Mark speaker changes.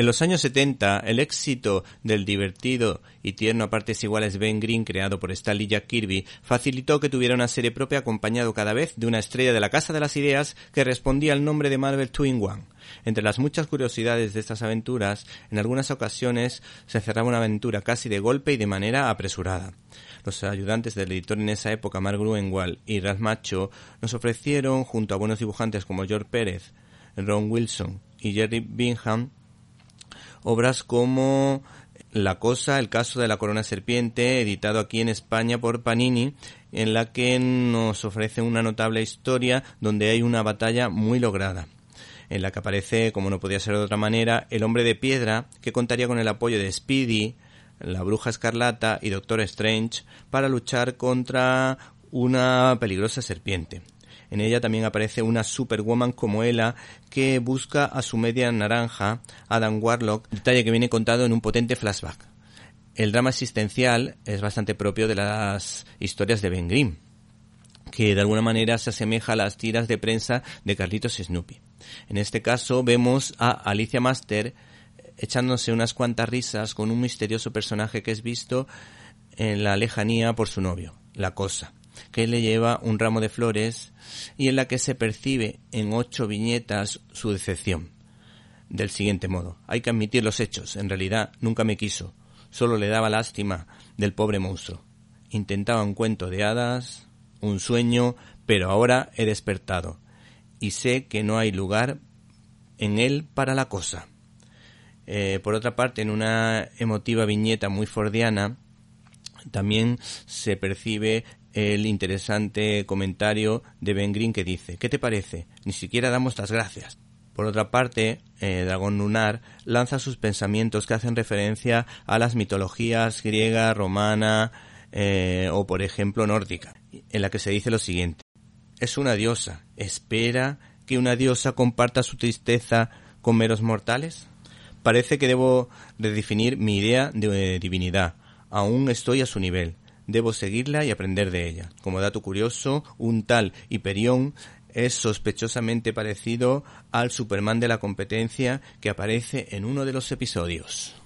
Speaker 1: En los años 70, el éxito del divertido y tierno a partes iguales Ben Green creado por Stanley Jack Kirby facilitó que tuviera una serie propia acompañado cada vez de una estrella de la Casa de las Ideas que respondía al nombre de Marvel Twin One. Entre las muchas curiosidades de estas aventuras, en algunas ocasiones se cerraba una aventura casi de golpe y de manera apresurada. Los ayudantes del editor en esa época, Mark Gruenwald y Ralph Macho, nos ofrecieron, junto a buenos dibujantes como George Pérez, Ron Wilson y Jerry Bingham, obras como La Cosa, el caso de la corona serpiente, editado aquí en España por Panini, en la que nos ofrece una notable historia donde hay una batalla muy lograda en la que aparece, como no podía ser de otra manera, el hombre de piedra, que contaría con el apoyo de Speedy, la bruja escarlata y Doctor Strange para luchar contra una peligrosa serpiente. En ella también aparece una Superwoman como Ella que busca a su media naranja, Adam Warlock, detalle que viene contado en un potente flashback. El drama existencial es bastante propio de las historias de Ben Grimm, que de alguna manera se asemeja a las tiras de prensa de Carlitos Snoopy. En este caso vemos a Alicia Master echándose unas cuantas risas con un misterioso personaje que es visto en la lejanía por su novio, la cosa que le lleva un ramo de flores y en la que se percibe en ocho viñetas su decepción. Del siguiente modo, hay que admitir los hechos, en realidad nunca me quiso, solo le daba lástima del pobre monstruo. Intentaba un cuento de hadas, un sueño, pero ahora he despertado y sé que no hay lugar en él para la cosa. Eh, por otra parte, en una emotiva viñeta muy fordiana, también se percibe el interesante comentario de Ben Green que dice, ¿qué te parece? Ni siquiera damos las gracias. Por otra parte, eh, Dragón Lunar lanza sus pensamientos que hacen referencia a las mitologías griega, romana eh, o, por ejemplo, nórdica, en la que se dice lo siguiente. Es una diosa. ¿Espera que una diosa comparta su tristeza con meros mortales? Parece que debo redefinir mi idea de divinidad. Aún estoy a su nivel debo seguirla y aprender de ella. Como dato curioso, un tal Hiperión es sospechosamente parecido al Superman de la competencia que aparece en uno de los episodios.